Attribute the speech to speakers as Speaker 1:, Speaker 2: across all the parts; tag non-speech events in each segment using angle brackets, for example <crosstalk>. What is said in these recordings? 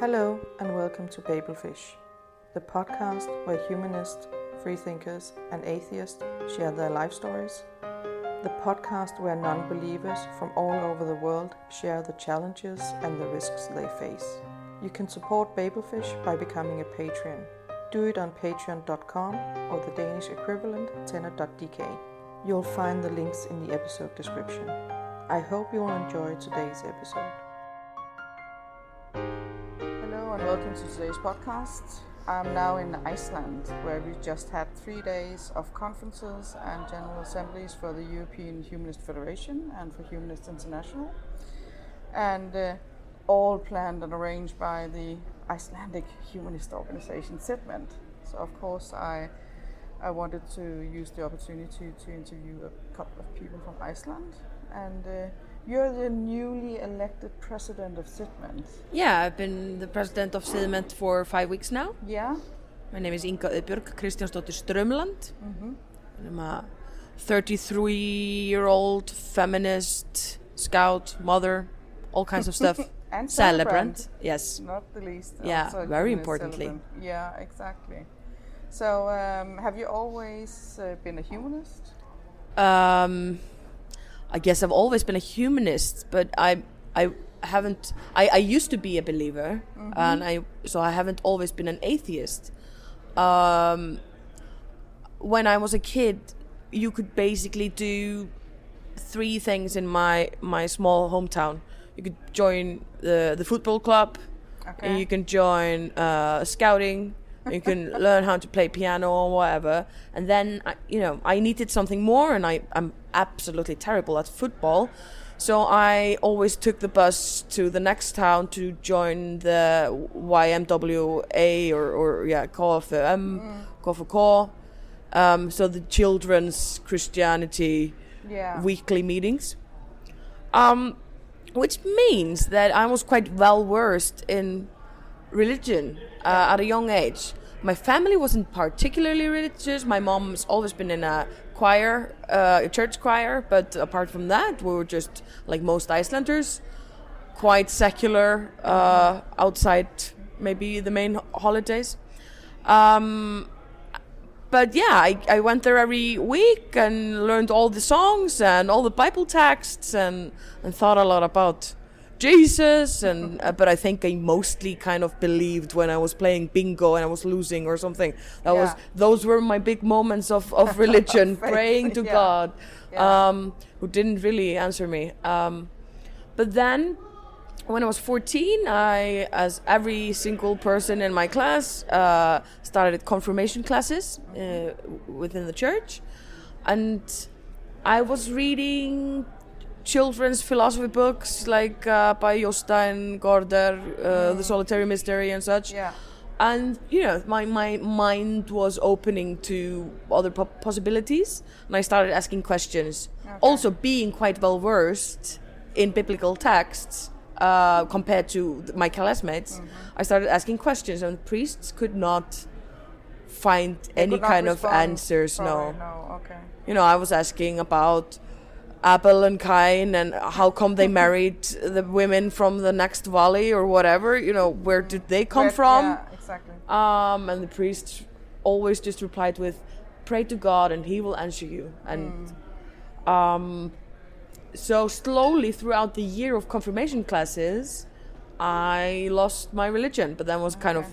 Speaker 1: Hello and welcome to Babelfish, the podcast where humanists, freethinkers, and atheists share their life stories. The podcast where non believers from all over the world share the challenges and the risks they face. You can support Babelfish by becoming a patron. Do it on patreon.com or the Danish equivalent tenor.dk. You'll find the links in the episode description. I hope you will enjoy today's episode. Welcome to today's podcast. I'm now in Iceland, where we've just had three days of conferences and general assemblies for the European Humanist Federation and for Humanist International, and uh, all planned and arranged by the Icelandic humanist organization Siðmennt. So, of course, I I wanted to use the opportunity to interview a couple of people from Iceland and. Uh, you're the newly elected president of Siðmennt.
Speaker 2: Yeah, I've been the president of Siðmennt for five weeks now.
Speaker 1: Yeah.
Speaker 2: My name is Inga Auðbjörg Kristjánsdóttir Straumland.
Speaker 1: Mm-hmm.
Speaker 2: I'm a 33 year old feminist, scout, mother, all kinds of stuff. <laughs>
Speaker 1: and
Speaker 2: Celebrant, yes.
Speaker 1: Not the least.
Speaker 2: Yeah, very importantly.
Speaker 1: celebrant. Yeah, exactly. So, um, have you always uh, been a humanist?
Speaker 2: Um, I guess I've always been a humanist, but I I haven't. I, I used to be a believer, and I so I haven't always been an atheist. Um, when I was a kid, you could basically do three things in my my small hometown. You could join the the football club,
Speaker 1: Okay.
Speaker 2: and you can join uh, scouting. You can learn how to play piano or whatever. And then, I, you know, I needed something more, and I, I'm absolutely terrible at football. So I always took the bus to the next town to join the YMWA or, or yeah, KFM, KFK. Um, so the children's Christianity
Speaker 1: yeah.
Speaker 2: weekly meetings. Um, which means that I was quite well versed in religion uh, at a young age. My family wasn't particularly religious. My mom's always been in a choir, uh, a church choir, but apart from that, we were just like most Icelanders, quite secular uh, outside maybe the main holidays. Um, but yeah, I, I went there every week and learned all the songs and all the Bible texts and, and thought a lot about Jesus. And uh, but I think I mostly kind of believed when I was playing bingo and I was losing or something. That was those were my big moments of, of <laughs> religion, praying to
Speaker 1: yeah.
Speaker 2: God,
Speaker 1: Yeah.
Speaker 2: um, who didn't really answer me. Um, but then when I was 14, I, as every single person in my class, uh, started confirmation classes uh, within the church. And I was reading children's philosophy books like uh, by Jostein Gaarder, uh, The Solitaire Mystery, and such.
Speaker 1: Yeah.
Speaker 2: And, you know, my, my mind was opening to other po- possibilities. And I started asking questions. Also, being quite well versed in biblical texts uh, compared to my classmates, I started asking questions, and priests could not find any
Speaker 1: not
Speaker 2: kind of answers.
Speaker 1: probably,
Speaker 2: No,
Speaker 1: No. Okay.
Speaker 2: you know, I was asking about Abel and Cain and how come they <laughs> married the women from the next valley or whatever. You know, where did they come
Speaker 1: Where-
Speaker 2: from?
Speaker 1: Yeah. Exactly.
Speaker 2: Um, and the priest always just replied with, "Pray to God, and He will answer you." And um, so slowly throughout the year of confirmation classes, I lost my religion, but then was kind of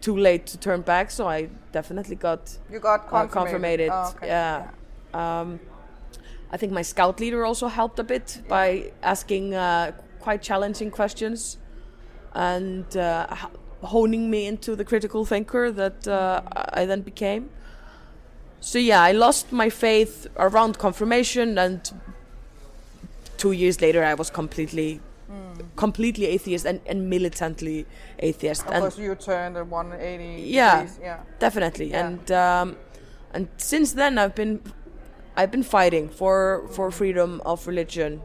Speaker 2: too late to turn back. So I definitely got
Speaker 1: You got
Speaker 2: uh,
Speaker 1: confirmated.
Speaker 2: confirmated.
Speaker 1: Oh, okay.
Speaker 2: Yeah. Um, I think my scout leader also helped a bit by asking uh, quite challenging questions and uh, honing me into the critical thinker that uh, I then became. So yeah, I lost my faith around confirmation, and two years later, I was completely, completely atheist and, and militantly atheist.
Speaker 1: Of course, you turned a 180
Speaker 2: Yeah.
Speaker 1: degrees. Yeah.
Speaker 2: definitely
Speaker 1: Yeah.
Speaker 2: and um, and since then i've been i've been fighting for for freedom of religion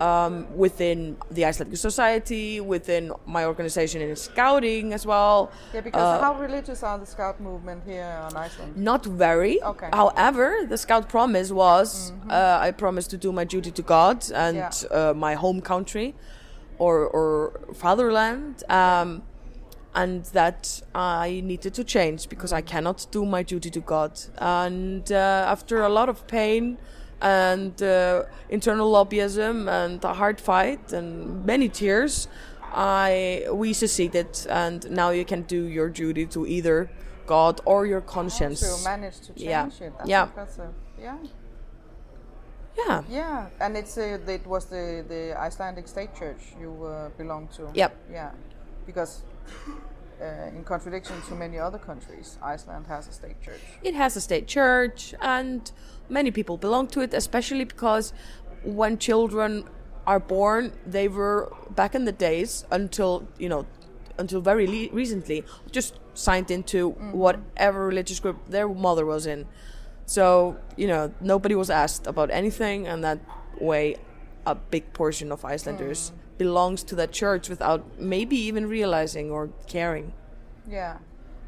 Speaker 2: um, within the icelandic society within my organization in scouting as well
Speaker 1: Yeah, because
Speaker 2: Uh,
Speaker 1: how religious are the scout movement here on Iceland?
Speaker 2: not very
Speaker 1: Okay.
Speaker 2: however the scout promise was uh, i promised to do my duty to god and
Speaker 1: Yeah.
Speaker 2: uh, my home country or, or fatherland um, and that I needed to change because I cannot do my duty to God. And uh, after a lot of pain and uh, internal lobbyism and a hard fight and many tears, I we succeeded, and now you can do your duty to either God or your conscience.
Speaker 1: So you managed to change
Speaker 2: Yeah.
Speaker 1: it. That's
Speaker 2: Yeah.
Speaker 1: Yeah.
Speaker 2: Yeah.
Speaker 1: Yeah, and it's uh, it was the the Icelandic State Church you uh, belong to.
Speaker 2: Yep.
Speaker 1: Yeah, because uh, in contradiction to many other countries, Iceland has a state church.
Speaker 2: It has a state church, and many people belong to it, especially because when children are born, they were back in the days until you know, until very le- recently, just signed into whatever religious group their mother was in. So you know, nobody was asked about anything, and that way, a big portion of Icelanders belongs to that church without maybe even realizing or caring.
Speaker 1: Yeah,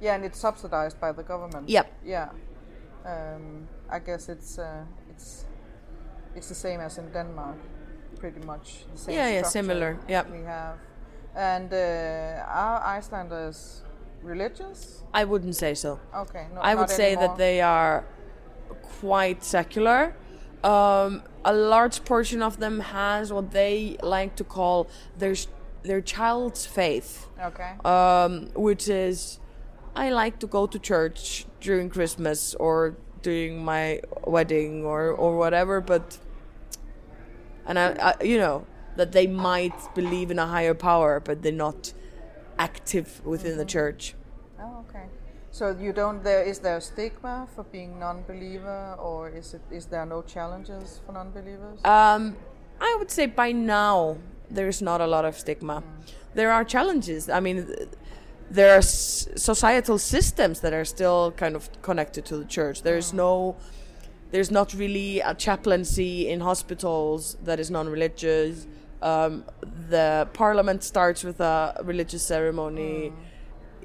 Speaker 1: yeah, and it's subsidized by the government.
Speaker 2: Yep.
Speaker 1: Yeah, um, I guess it's uh, it's it's the same as in Denmark, pretty much the same.
Speaker 2: Yeah, yeah, similar, Yeah,
Speaker 1: We have, and uh, are Icelanders religious?
Speaker 2: I wouldn't say so.
Speaker 1: Okay, no,
Speaker 2: I would say
Speaker 1: anymore.
Speaker 2: that they are quite secular. Um, a large portion of them has what they like to call their their child's faith,
Speaker 1: Okay.
Speaker 2: um, which is I like to go to church during Christmas or during my wedding or or whatever, but and I, I you know that they might believe in a higher power, but they're not active within the church.
Speaker 1: Oh, okay. So you don't there is there a stigma for being non-believer, or is it is there no challenges for non-believers?
Speaker 2: Um, I would say by now there's not a lot of stigma. There are challenges. I mean, there are s- societal systems that are still kind of connected to the church. There's no, there's not really a chaplaincy in hospitals that is non-religious. Um, the parliament starts with a religious ceremony.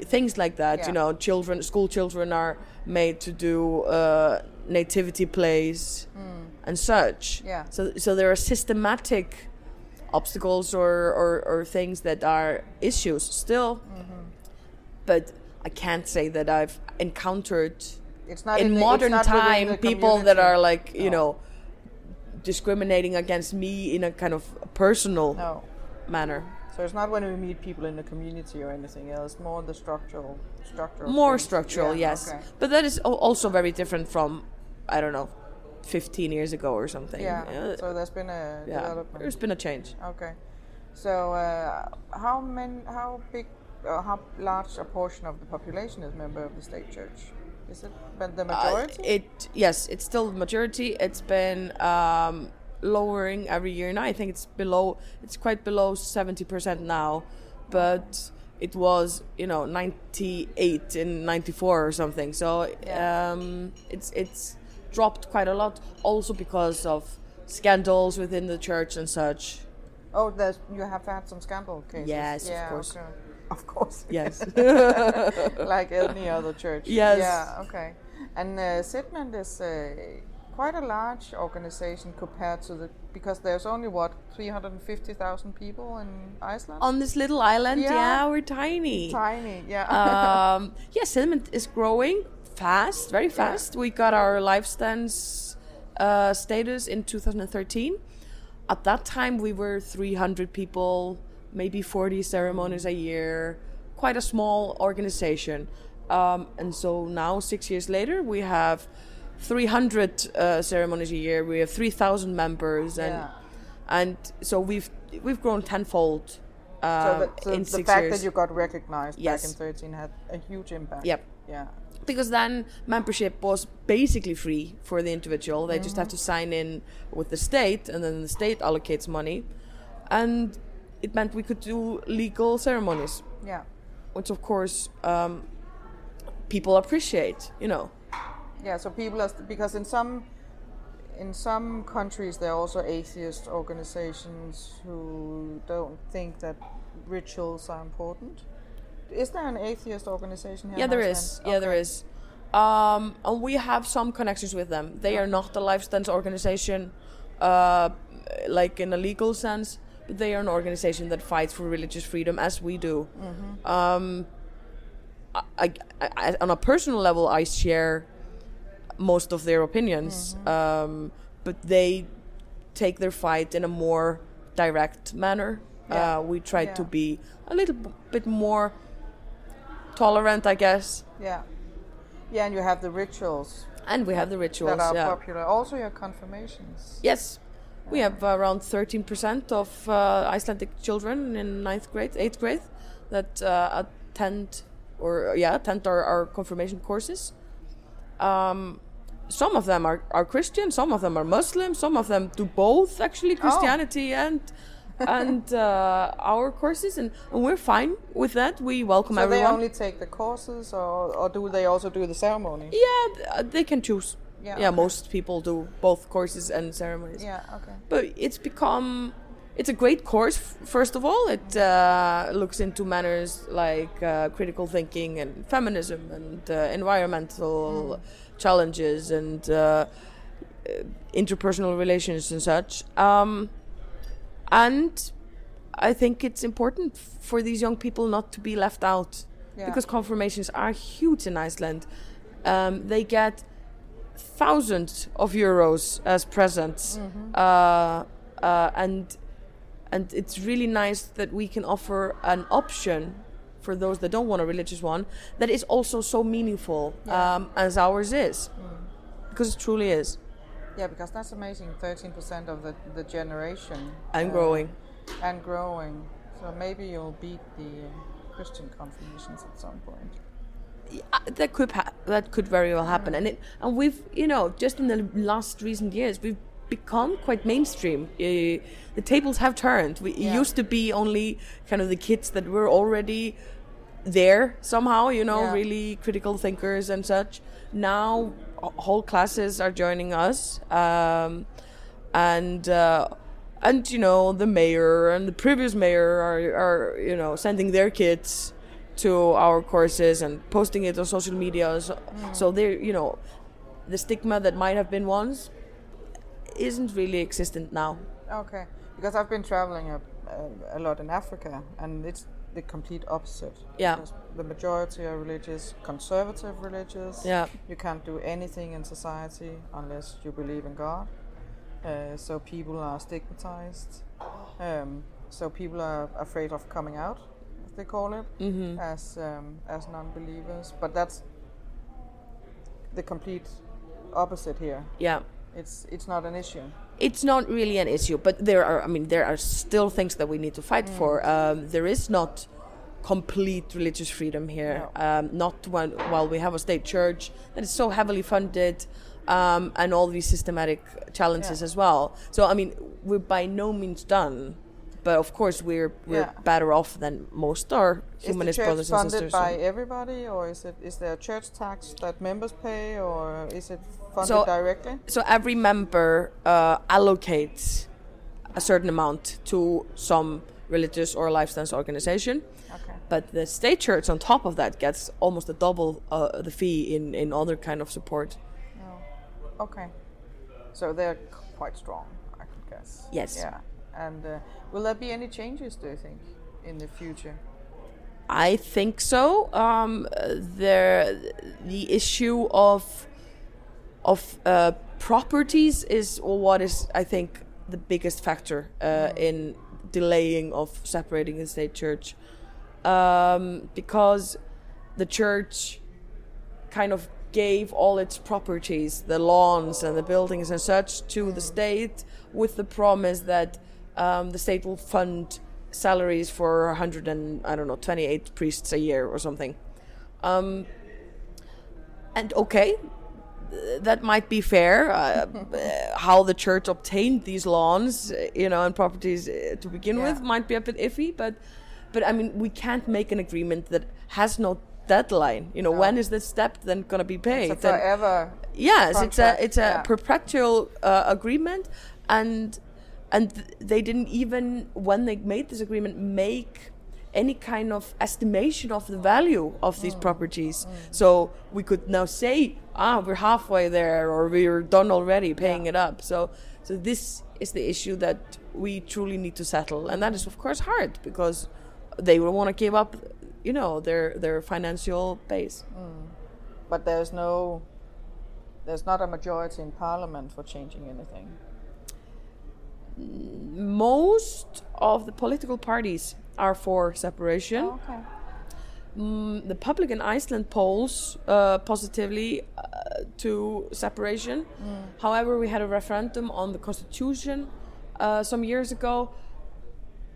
Speaker 2: Things like that,
Speaker 1: Yeah.
Speaker 2: you know, children, school children are made to do uh, nativity plays and such.
Speaker 1: Yeah.
Speaker 2: So, so there are systematic obstacles or, or, or things that are issues still. But I can't say that I've encountered
Speaker 1: it's not
Speaker 2: in
Speaker 1: the-
Speaker 2: modern time people that are like, you
Speaker 1: No.
Speaker 2: know, discriminating against me in a kind of personal
Speaker 1: No.
Speaker 2: manner.
Speaker 1: So it's not when we meet people in the community or anything else. More the structural, structural.
Speaker 2: More
Speaker 1: things.
Speaker 2: structural,
Speaker 1: Yeah,
Speaker 2: yes.
Speaker 1: Okay.
Speaker 2: But that is also very different from, I don't know, 15 years ago or something.
Speaker 1: Yeah.
Speaker 2: Uh,
Speaker 1: So there's been a
Speaker 2: yeah.
Speaker 1: development.
Speaker 2: There's been a change.
Speaker 1: Okay. So uh, how many, how big, uh, how large a portion of the population is member of the state church? Is it but the
Speaker 2: Uh,
Speaker 1: majority?
Speaker 2: it yes, it's still the majority. It's been um, lowering every year now. I think it's below. It's quite below seventy percent now, but it was you know ninety eight in ninety four or something. So
Speaker 1: Yeah.
Speaker 2: um, it's it's dropped quite a lot. Also because of scandals within the church and such.
Speaker 1: oh, there's you have had some scandal cases.
Speaker 2: Yes, of course.
Speaker 1: Okay. Of course.
Speaker 2: Yes. <laughs> <laughs>
Speaker 1: like any other church.
Speaker 2: Yes.
Speaker 1: Yeah. Okay. And uh, Siðmennt is uh, quite a large organization compared to the because there's only what 350,000 people in Iceland.
Speaker 2: On this little island,
Speaker 1: Yeah.
Speaker 2: yeah, we're tiny.
Speaker 1: Tiny. Yeah. <laughs>
Speaker 2: um, yeah, Siðmennt is growing fast, very fast. We got our life stance uh, status in 2013. At that time, we were 300 people, maybe 40 ceremonies a year, quite a small organization. Um, and so now, six years later, we have 300 uh, ceremonies a year. We have 3,000 members, and
Speaker 1: Yeah.
Speaker 2: and so we've we've grown tenfold. Uh,
Speaker 1: so the, so
Speaker 2: in
Speaker 1: the
Speaker 2: six
Speaker 1: fact
Speaker 2: years.
Speaker 1: that you got recognized
Speaker 2: Yes.
Speaker 1: back in 13 had a huge impact.
Speaker 2: Yep.
Speaker 1: Yeah.
Speaker 2: because then membership was basically free for the individual. They just have to sign in with the state, and then the state allocates money, and it meant we could do legal ceremonies,
Speaker 1: Yeah.
Speaker 2: which of course um, people appreciate. You know,
Speaker 1: Yeah, so people are st- because in some in some countries there are also atheist organizations who don't think that rituals are important. Is there an atheist organization here?
Speaker 2: yeah, there
Speaker 1: is.
Speaker 2: is. Yeah, there is. Um, and we have some connections with them. They are not a life stance organization, uh, like in a legal sense, but they are an organization that fights for religious freedom as we do.
Speaker 1: Mm-hmm.
Speaker 2: Um, I, I, I, on a personal level, I share most of their opinions,
Speaker 1: Mm-hmm.
Speaker 2: um, but they take their fight in a more direct manner.
Speaker 1: Yeah.
Speaker 2: Uh, we try to be a little b- bit more tolerant, I guess,
Speaker 1: Yeah. Yeah, and you have the rituals
Speaker 2: and we have the rituals.
Speaker 1: that are
Speaker 2: yeah.
Speaker 1: popular. Also, your confirmations.
Speaker 2: Yes, we have around 13% of uh, Icelandic children in ninth grade, eighth grade that uh, attend or yeah attend our, our confirmation courses. Um, some of them are, are Christian, some of them are Muslim, some of them do both actually Christianity and and uh, our courses, and, and we're fine with that. We welcome
Speaker 1: So
Speaker 2: everyone.
Speaker 1: they only take the courses, or, or do they also do the ceremony?
Speaker 2: yeah, uh, they can choose.
Speaker 1: Yeah,
Speaker 2: yeah
Speaker 1: okay.
Speaker 2: most people do both courses and ceremonies.
Speaker 1: Yeah. Okay.
Speaker 2: but it's become it's a great course first of all it uh, looks into manners like uh, critical thinking and feminism and uh, environmental challenges and uh, interpersonal relations and such um, and i think it's important for these young people not to be left out
Speaker 1: Yeah.
Speaker 2: because confirmations are huge in iceland um, they get thousands of euros as presents,
Speaker 1: Mm-hmm.
Speaker 2: uh, uh, and and it's really nice that we can offer an option for those that don't want a religious one that is also so meaningful
Speaker 1: Yeah.
Speaker 2: um, as ours is, because it truly is
Speaker 1: Yeah, because that's amazing. Thirteen percent of the the generation
Speaker 2: and
Speaker 1: uh,
Speaker 2: growing.
Speaker 1: and growing. So maybe you'll beat the uh, Christian confirmations at some point.
Speaker 2: Uh, that could ha- that could very well happen, and it and we've you know just in the last recent years we've become quite mainstream. Uh, the tables have turned. We, It used to be only kind of the kids that were already there somehow, you know,
Speaker 1: Yeah.
Speaker 2: really critical thinkers and such. Now whole classes are joining us, um, and. Uh, and you know the mayor and the previous mayor are, are you know sending their kids to our courses and posting it on social media so, so they're you know the stigma that might have been once isn't really existent now
Speaker 1: Okay, because I've been traveling a, a, a lot in Africa, and it's the complete opposite.
Speaker 2: Yeah.
Speaker 1: Because the majority are religious, conservative religious.
Speaker 2: Yeah.
Speaker 1: You can't do anything in society unless you believe in God. Uh, so people are stigmatized. Um, so people are afraid of coming out, as they call it,
Speaker 2: Mm-hmm.
Speaker 1: as um, as non-believers. But that's the complete opposite here.
Speaker 2: yeah
Speaker 1: It's it's not an issue.
Speaker 2: it's not really an issue but there are i mean there are still things that we need to fight for um, there is not complete religious freedom here
Speaker 1: No.
Speaker 2: um, not when, while we have a state church that is so heavily funded um, and all these systematic challenges
Speaker 1: Yeah.
Speaker 2: as well so i mean we're by no means done but of course we're we're
Speaker 1: Yeah.
Speaker 2: better off than most our
Speaker 1: Is the
Speaker 2: humanist
Speaker 1: church
Speaker 2: brothers and
Speaker 1: funded
Speaker 2: sisters
Speaker 1: by everybody, or is it is there a church tax that members pay, or is it funded
Speaker 2: So-
Speaker 1: directly?
Speaker 2: so every member uh, allocates a certain amount to some religious or lifestyle organization
Speaker 1: Okay.
Speaker 2: but the state church on top of that gets almost a double uh, the fee in, in other kind of support
Speaker 1: No. Okay. So they're quite strong, I could guess.
Speaker 2: Yes.
Speaker 1: Yeah. And uh, will there be any changes? Do you think in the future?
Speaker 2: i think so um, there the issue of of uh, properties is what is i think the biggest factor uh, in delaying of separating the state church. Um, because the church kind of gave all its properties, the lawns and the buildings and such, to the state with the promise that um, the state will fund salaries for 100 and I don't know 28 priests a year or something. Um, and okay, that might be fair. Uh, uh, how the church obtained these lawns, you know, and properties uh, to begin
Speaker 1: Yeah.
Speaker 2: with might be a bit iffy, but but I mean, we can't make an agreement that has no deadline. You know, when is this step then going to be paid?
Speaker 1: It's a
Speaker 2: And-
Speaker 1: forever.
Speaker 2: yes,
Speaker 1: contract,
Speaker 2: it's a it's a
Speaker 1: yeah.
Speaker 2: perpetual uh, agreement, and and th- they didn't even when they made this agreement make any kind of estimation of the value of these
Speaker 1: Mm.
Speaker 2: properties. So we could now say, ah, we're halfway there, or we're done already paying
Speaker 1: Yeah.
Speaker 2: it up. So so this is the issue that we truly need to settle, and that is of course hard because they will want to give up you know, their their financial base.
Speaker 1: But there's no, there's not a majority in parliament for changing anything.
Speaker 2: Most of the political parties are for separation.
Speaker 1: okay.
Speaker 2: Mm, the public in Iceland polls uh, positively uh, to separation. However, we had a referendum on the constitution uh, some years ago,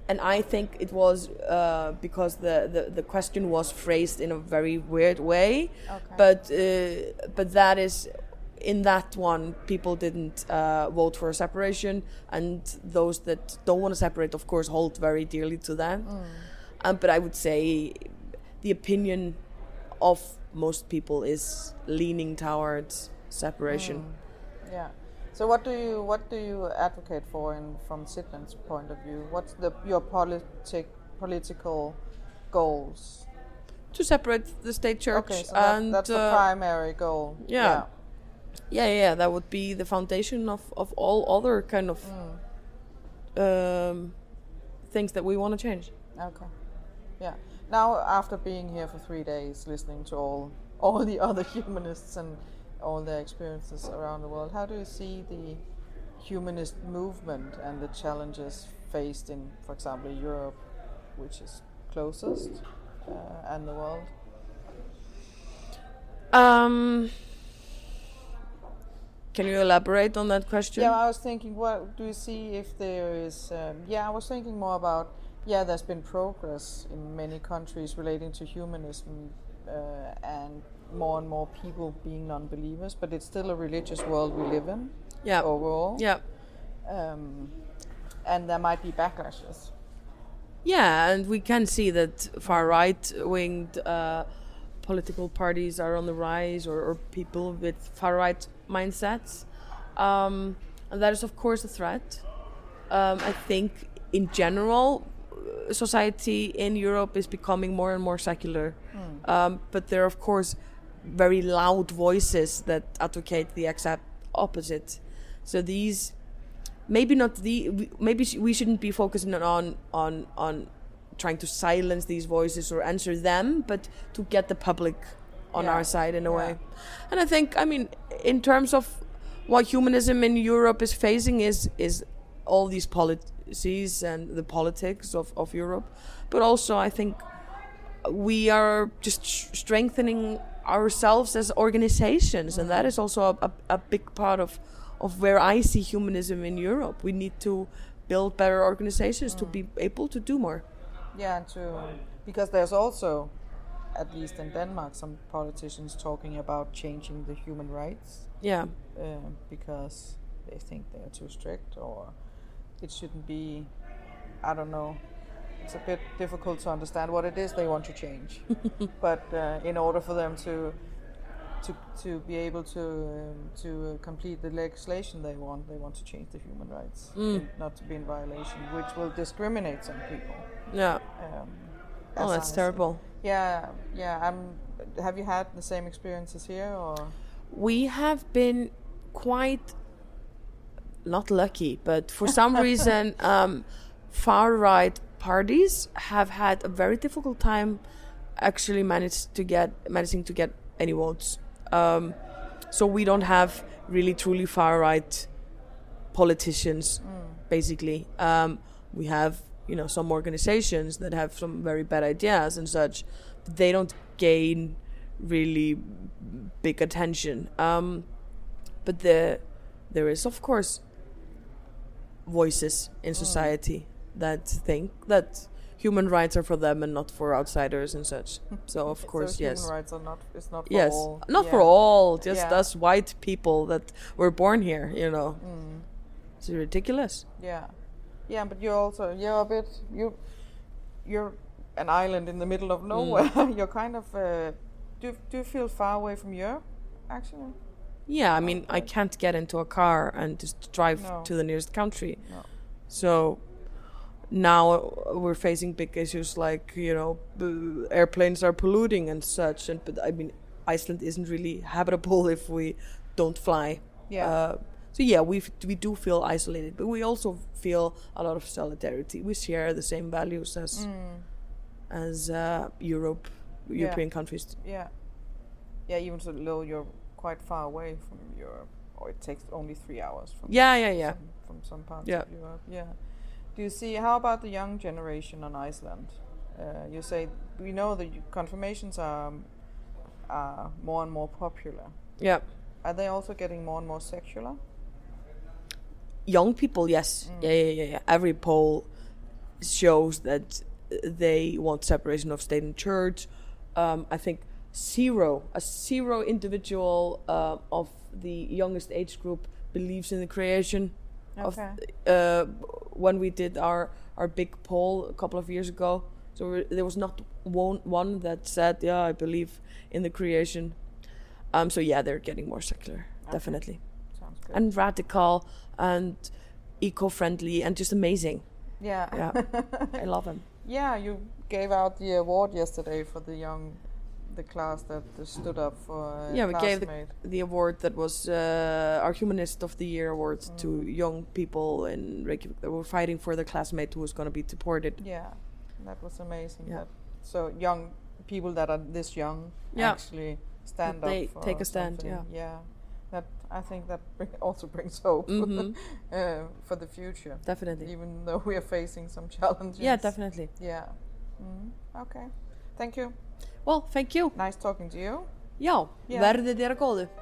Speaker 2: and I think it was uh, because the, the, the question was phrased in a very weird way.
Speaker 1: Okay.
Speaker 2: But uh, but that is in that one, people didn't uh, vote for a separation, and those that don't want to separate, of course, hold very dearly to that. Um, but I would say the opinion of most people is leaning towards separation.
Speaker 1: Yeah. So what do you what do you advocate for in from Siðmennt's point of view? What's the your politic political goals?
Speaker 2: To separate the state church
Speaker 1: Okay, so
Speaker 2: and
Speaker 1: that's the
Speaker 2: uh,
Speaker 1: primary goal.
Speaker 2: yeah. yeah, yeah, yeah, that would be the foundation of, of all other kind of um, things that we want to change.
Speaker 1: Okay. Yeah. Now after being here for three days, listening to all all the <laughs> other humanists and all their experiences around the world, how do you see the humanist movement and the challenges faced in, for example, Europe, which is closest, uh, and the world?
Speaker 2: Um, can you elaborate on that question?
Speaker 1: Yeah, I was thinking, what do you see if there is? Um, yeah, I was thinking more about. Yeah, there's been progress in many countries relating to humanism, uh, and more and more people being non-believers, but it's still a religious world we live in
Speaker 2: yeah,
Speaker 1: overall.
Speaker 2: yeah,
Speaker 1: Um, and there might be backlashes.
Speaker 2: yeah, and we can see that far right-winged uh, political parties are on the rise, or, or people with far right mindsets, um, and that is of course a threat. Um, I think in general, uh, society in Europe is becoming more and more secular, um, but there are of course very loud voices that advocate the exact opposite. So these maybe not the maybe we shouldn't be focusing on on on trying to silence these voices or answer them but to get the public on
Speaker 1: Yeah.
Speaker 2: our side in a
Speaker 1: Yeah.
Speaker 2: way and i think i mean in terms of what humanism in europe is facing is is all these policies and the politics of, of europe. But also i think we are just strengthening ourselves as organizations and that is also a, a, a big part of of where i see humanism in europe. We need to build better organizations to mm. be able to do more.
Speaker 1: Yeah, and to because there's also, at least in Denmark, some politicians talking about changing the human rights
Speaker 2: yeah
Speaker 1: uh, because they think they are too strict or it shouldn't be. I don't know. It's a bit difficult to understand what it is they want to change, <laughs> but uh, in order for them to to to be able to um, to uh, complete the legislation they want, they want to change the human rights, in- not to be in violation, which will discriminate some people.
Speaker 2: yeah
Speaker 1: Um,
Speaker 2: oh that's terrible
Speaker 1: Yeah, yeah. I'm. Have you had the same experiences here, or?
Speaker 2: we have been quite not lucky, but for some reason, <laughs> um, far right parties have had a very difficult time actually managed to get managing to get any votes. Um, so we don't have really truly far right politicians, basically. Um, we have you know some organizations that have some very bad ideas and such, they don't gain really big attention. Um, but the there is of course voices in society that think that human rights are for them and not for outsiders and such. <laughs> So of course,
Speaker 1: so
Speaker 2: yes.
Speaker 1: Human rights are not. It's not for
Speaker 2: Yes,
Speaker 1: all.
Speaker 2: not for all, just
Speaker 1: Yeah.
Speaker 2: us white people that were born here. You know,
Speaker 1: Mm.
Speaker 2: it's ridiculous.
Speaker 1: Yeah, yeah. But you're also you're a bit you. You're an island in the middle of nowhere.
Speaker 2: Mm. <laughs>
Speaker 1: you're kind of. Uh, do you- do you feel far away from Europe? Actually,
Speaker 2: Yeah, I mean, I can't get into a car and just drive
Speaker 1: No.
Speaker 2: to the nearest country.
Speaker 1: No.
Speaker 2: So now we're facing big issues like you know b- airplanes are polluting and such. And but I mean, Iceland isn't really habitable <laughs> if we don't fly.
Speaker 1: Yeah.
Speaker 2: Uh, so yeah, we we do feel isolated, but we also feel a lot of solidarity. We share the same values as
Speaker 1: Mm.
Speaker 2: as uh, Europe,
Speaker 1: Yeah.
Speaker 2: European countries.
Speaker 1: Yeah. Yeah, even so though you're quite far away from Europe, or it takes only three hours from
Speaker 2: Yeah, yeah, yeah.
Speaker 1: some, from some parts
Speaker 2: Yeah.
Speaker 1: of Europe. Yeah. Do you see how about the young generation on Iceland? Uh, you say we know the confirmations are, um, are more and more popular.
Speaker 2: Yeah.
Speaker 1: Are they also getting more and more secular?
Speaker 2: Young people, yes.
Speaker 1: Mm.
Speaker 2: Yeah, yeah, yeah, yeah. Every poll shows that they want separation of state and church. Um, I think zero, a zero individual uh, of the youngest age group believes in the creation of
Speaker 1: Okay.
Speaker 2: uh, when we did our our big poll a couple of years ago. So there was not one one that said, "Yeah, I believe in the creation." Um, so yeah, they're getting more secular,
Speaker 1: Okay.
Speaker 2: definitely,
Speaker 1: Sounds good.
Speaker 2: and radical and eco-friendly and just amazing.
Speaker 1: yeah.
Speaker 2: Yeah, <laughs> I love them.
Speaker 1: Yeah, you gave out the award yesterday for the young, the class that stood up for. Uh,
Speaker 2: Yeah, we gave the- The award that was uh, our Humanist of the Year award to
Speaker 1: Mm.
Speaker 2: young people in Reykjavik that were fighting for their classmate who was going to be deported.
Speaker 1: Yeah, that was amazing.
Speaker 2: Yeah.
Speaker 1: That, so young people that are this young
Speaker 2: Yeah.
Speaker 1: actually stand
Speaker 2: That
Speaker 1: up.
Speaker 2: they take a stand,
Speaker 1: something. yeah. That I think that bring, <laughs> also brings hope <laughs>
Speaker 2: Mhm.
Speaker 1: uh, for the future,
Speaker 2: Definitely.
Speaker 1: even though we are facing some challenges.
Speaker 2: Yeah, definitely.
Speaker 1: Yeah. Mm, okay. Thank you.
Speaker 2: Well, thank you.
Speaker 1: Nice talking to you.
Speaker 2: Já,
Speaker 1: Já.
Speaker 2: verðið þér að góðu. <laughs>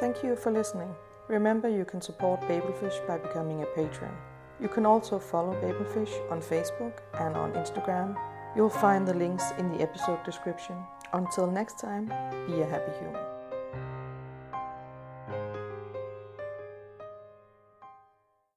Speaker 1: Thank you for listening. Remember, you can support Babelfish by becoming a patron. You can also follow Babelfish on Facebook and on Instagram. You'll find the links in the episode description. Until next time, be a happy human.